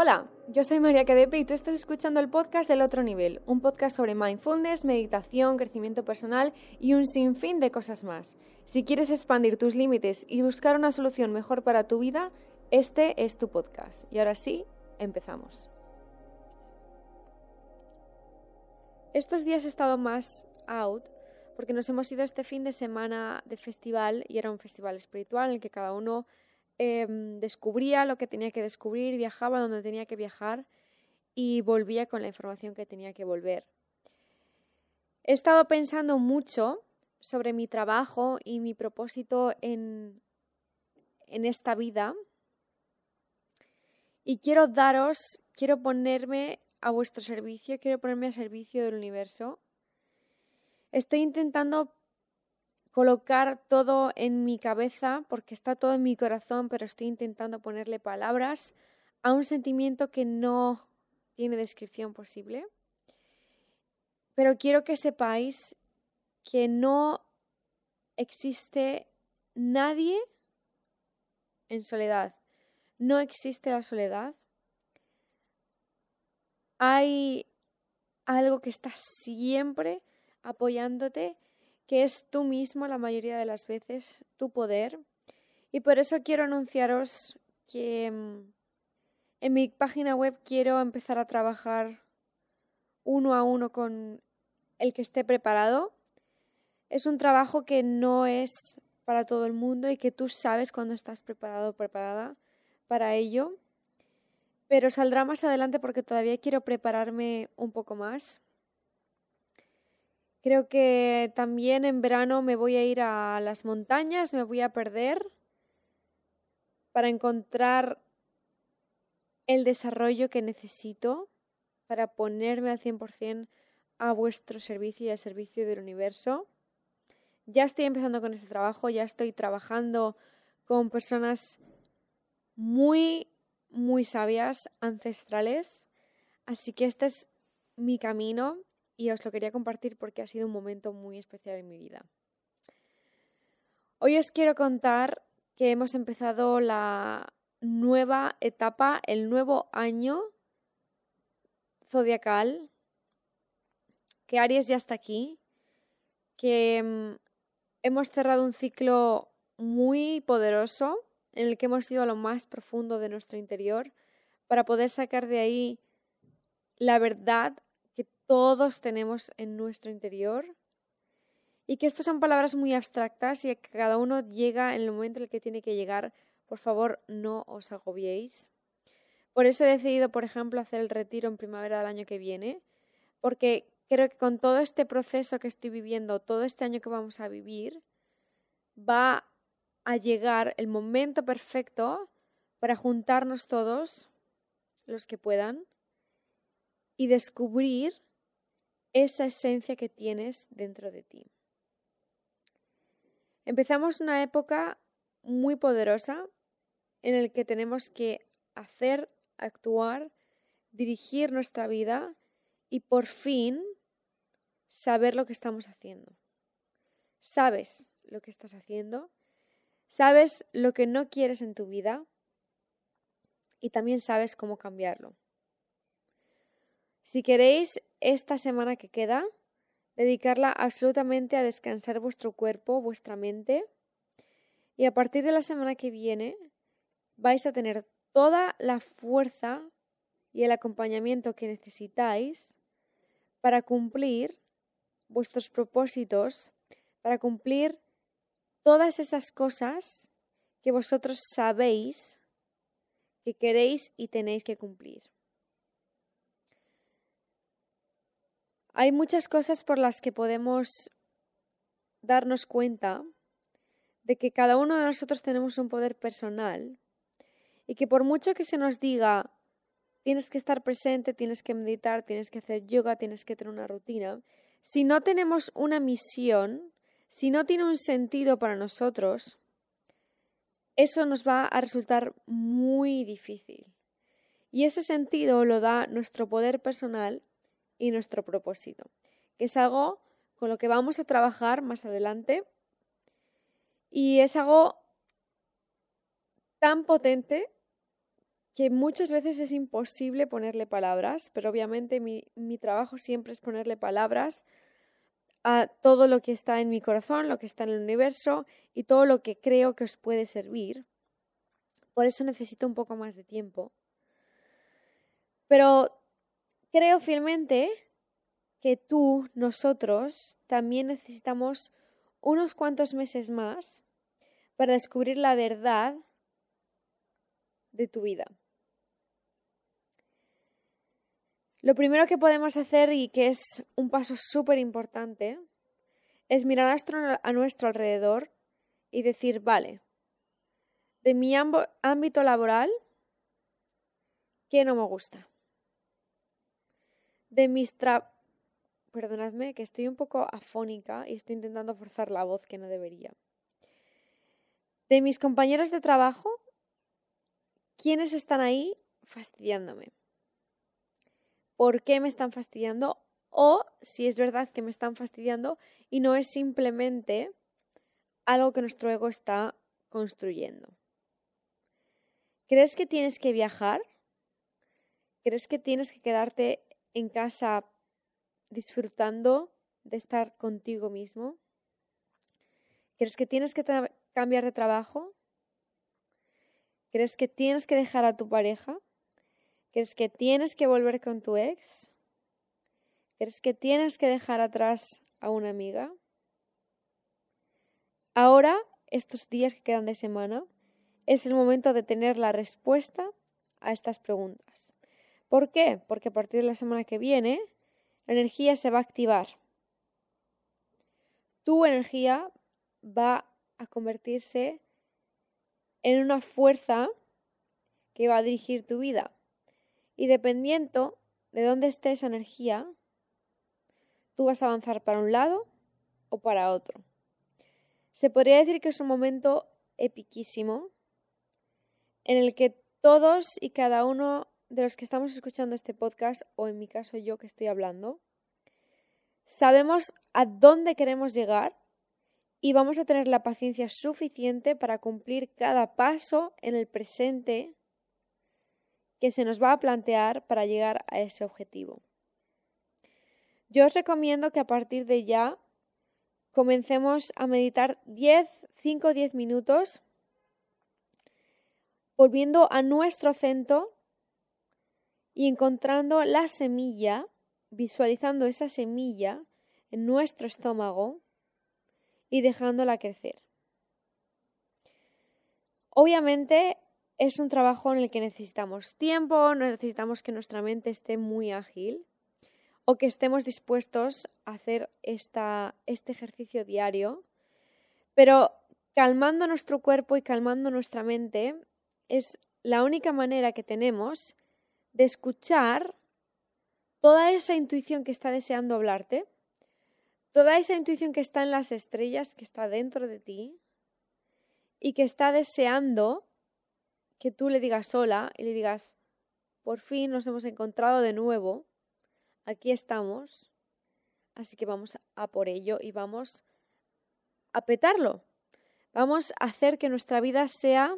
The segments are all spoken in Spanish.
Hola, yo soy María Cadepe y tú estás escuchando el podcast del otro nivel, un podcast sobre mindfulness, meditación, crecimiento personal y un sinfín de cosas más. Si quieres expandir tus límites y buscar una solución mejor para tu vida, este es tu podcast. Y ahora sí, empezamos. Estos días he estado más out porque nos hemos ido este fin de semana de festival y era un festival espiritual en el que cada uno Em, descubría lo que tenía que descubrir, viajaba donde tenía que viajar y volvía con la información que tenía que volver. He estado pensando mucho sobre mi trabajo y mi propósito en, en esta vida y quiero daros, quiero ponerme a vuestro servicio, quiero ponerme al servicio del universo. Estoy intentando colocar todo en mi cabeza, porque está todo en mi corazón, pero estoy intentando ponerle palabras a un sentimiento que no tiene descripción posible. Pero quiero que sepáis que no existe nadie en soledad. No existe la soledad. Hay algo que está siempre apoyándote que es tú mismo la mayoría de las veces, tu poder. Y por eso quiero anunciaros que mm, en mi página web quiero empezar a trabajar uno a uno con el que esté preparado. Es un trabajo que no es para todo el mundo y que tú sabes cuando estás preparado o preparada para ello. Pero saldrá más adelante porque todavía quiero prepararme un poco más. Creo que también en verano me voy a ir a las montañas, me voy a perder para encontrar el desarrollo que necesito para ponerme al 100% a vuestro servicio y al servicio del universo. Ya estoy empezando con este trabajo, ya estoy trabajando con personas muy, muy sabias, ancestrales. Así que este es mi camino y os lo quería compartir porque ha sido un momento muy especial en mi vida. Hoy os quiero contar que hemos empezado la nueva etapa, el nuevo año zodiacal, que Aries ya está aquí, que mm, hemos cerrado un ciclo muy poderoso en el que hemos ido a lo más profundo de nuestro interior para poder sacar de ahí la verdad todos tenemos en nuestro interior y que estas son palabras muy abstractas y que cada uno llega en el momento en el que tiene que llegar. Por favor, no os agobiéis. Por eso he decidido, por ejemplo, hacer el retiro en primavera del año que viene, porque creo que con todo este proceso que estoy viviendo, todo este año que vamos a vivir, va a llegar el momento perfecto para juntarnos todos, los que puedan, y descubrir esa esencia que tienes dentro de ti. Empezamos una época muy poderosa en la que tenemos que hacer, actuar, dirigir nuestra vida y por fin saber lo que estamos haciendo. Sabes lo que estás haciendo, sabes lo que no quieres en tu vida y también sabes cómo cambiarlo. Si queréis esta semana que queda, dedicarla absolutamente a descansar vuestro cuerpo, vuestra mente, y a partir de la semana que viene vais a tener toda la fuerza y el acompañamiento que necesitáis para cumplir vuestros propósitos, para cumplir todas esas cosas que vosotros sabéis que queréis y tenéis que cumplir. Hay muchas cosas por las que podemos darnos cuenta de que cada uno de nosotros tenemos un poder personal y que por mucho que se nos diga tienes que estar presente, tienes que meditar, tienes que hacer yoga, tienes que tener una rutina, si no tenemos una misión, si no tiene un sentido para nosotros, eso nos va a resultar muy difícil. Y ese sentido lo da nuestro poder personal y nuestro propósito, que es algo con lo que vamos a trabajar más adelante y es algo tan potente que muchas veces es imposible ponerle palabras, pero obviamente mi, mi trabajo siempre es ponerle palabras a todo lo que está en mi corazón, lo que está en el universo y todo lo que creo que os puede servir. Por eso necesito un poco más de tiempo. Pero creo fielmente que tú, nosotros, también necesitamos unos cuantos meses más para descubrir la verdad de tu vida. Lo primero que podemos hacer y que es un paso súper importante es mirar a nuestro alrededor y decir, vale, de mi ámbito laboral, ¿qué no me gusta? De mis tra... Perdonadme que estoy un poco afónica y estoy intentando forzar la voz que no debería. De mis compañeros de trabajo, ¿quiénes están ahí fastidiándome? por qué me están fastidiando o si es verdad que me están fastidiando y no es simplemente algo que nuestro ego está construyendo. ¿Crees que tienes que viajar? ¿Crees que tienes que quedarte en casa disfrutando de estar contigo mismo? ¿Crees que tienes que cambiar de trabajo? ¿Crees que tienes que dejar a tu pareja? ¿Crees que tienes que volver con tu ex? ¿Crees que tienes que dejar atrás a una amiga? Ahora, estos días que quedan de semana, es el momento de tener la respuesta a estas preguntas. ¿Por qué? Porque a partir de la semana que viene, la energía se va a activar. Tu energía va a convertirse en una fuerza que va a dirigir tu vida. Y dependiendo de dónde esté esa energía, tú vas a avanzar para un lado o para otro. Se podría decir que es un momento epiquísimo en el que todos y cada uno de los que estamos escuchando este podcast, o en mi caso yo que estoy hablando, sabemos a dónde queremos llegar y vamos a tener la paciencia suficiente para cumplir cada paso en el presente que se nos va a plantear para llegar a ese objetivo. Yo os recomiendo que a partir de ya comencemos a meditar 10, 5 o 10 minutos, volviendo a nuestro centro y encontrando la semilla, visualizando esa semilla en nuestro estómago y dejándola crecer. Obviamente es un trabajo en el que necesitamos tiempo, necesitamos que nuestra mente esté muy ágil o que estemos dispuestos a hacer esta, este ejercicio diario, pero calmando nuestro cuerpo y calmando nuestra mente es la única manera que tenemos de escuchar toda esa intuición que está deseando hablarte, toda esa intuición que está en las estrellas, que está dentro de ti y que está deseando que tú le digas sola y le digas, por fin nos hemos encontrado de nuevo, aquí estamos, así que vamos a por ello y vamos a petarlo. Vamos a hacer que nuestra vida sea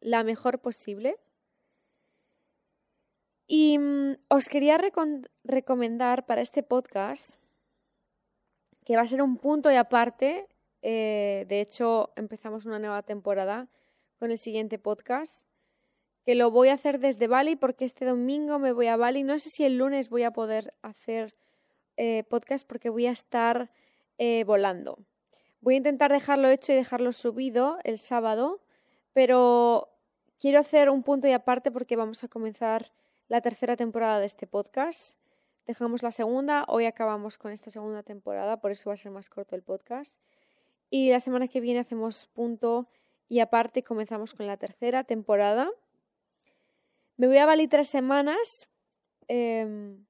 la mejor posible. Y mm, os quería recomendar para este podcast, que va a ser un punto y aparte, eh, de hecho empezamos una nueva temporada con el siguiente podcast, que lo voy a hacer desde Bali porque este domingo me voy a Bali. No sé si el lunes voy a poder hacer eh, podcast porque voy a estar eh, volando. Voy a intentar dejarlo hecho y dejarlo subido el sábado, pero quiero hacer un punto y aparte porque vamos a comenzar la tercera temporada de este podcast. Dejamos la segunda, hoy acabamos con esta segunda temporada, por eso va a ser más corto el podcast. Y la semana que viene hacemos punto y aparte comenzamos con la tercera temporada. Me voy a Bali tres semanas em,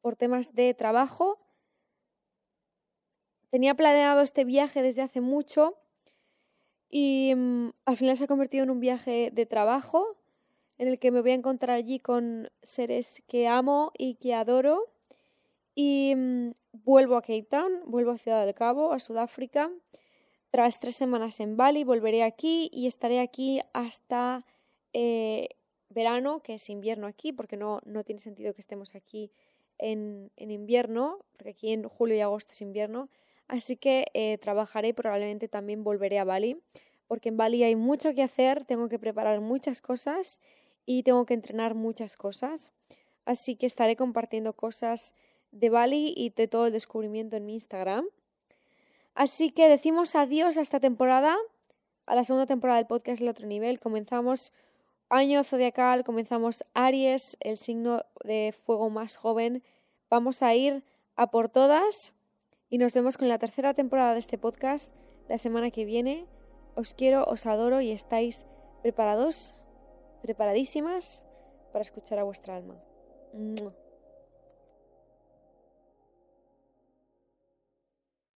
por temas de trabajo. Tenía planeado este viaje desde hace mucho y mm, al final se ha convertido en un viaje de trabajo en el que me voy a encontrar allí con seres que amo y que adoro. Y mm, vuelvo a Cape Town, vuelvo a Ciudad del Cabo, a Sudáfrica. Tras tres semanas en Bali volveré aquí y estaré aquí hasta eh, verano, que es invierno aquí, porque no, no tiene sentido que estemos aquí en, en, invierno, porque aquí en julio y agosto es invierno. Así que eh, trabajaré y probablemente también volveré a Bali, porque en Bali hay mucho que hacer, tengo que preparar muchas cosas y tengo que entrenar muchas cosas. Así que estaré compartiendo cosas de Bali y de todo el descubrimiento en mi Instagram. Así que decimos adiós a esta temporada, a la segunda temporada del podcast El Otro Nivel. Comenzamos año zodiacal, comenzamos Aries, el signo de fuego más joven. Vamos a ir a por todas y nos vemos con la tercera temporada de este podcast la semana que viene. Os quiero, os adoro y estáis preparados, preparadísimas para escuchar a vuestra alma.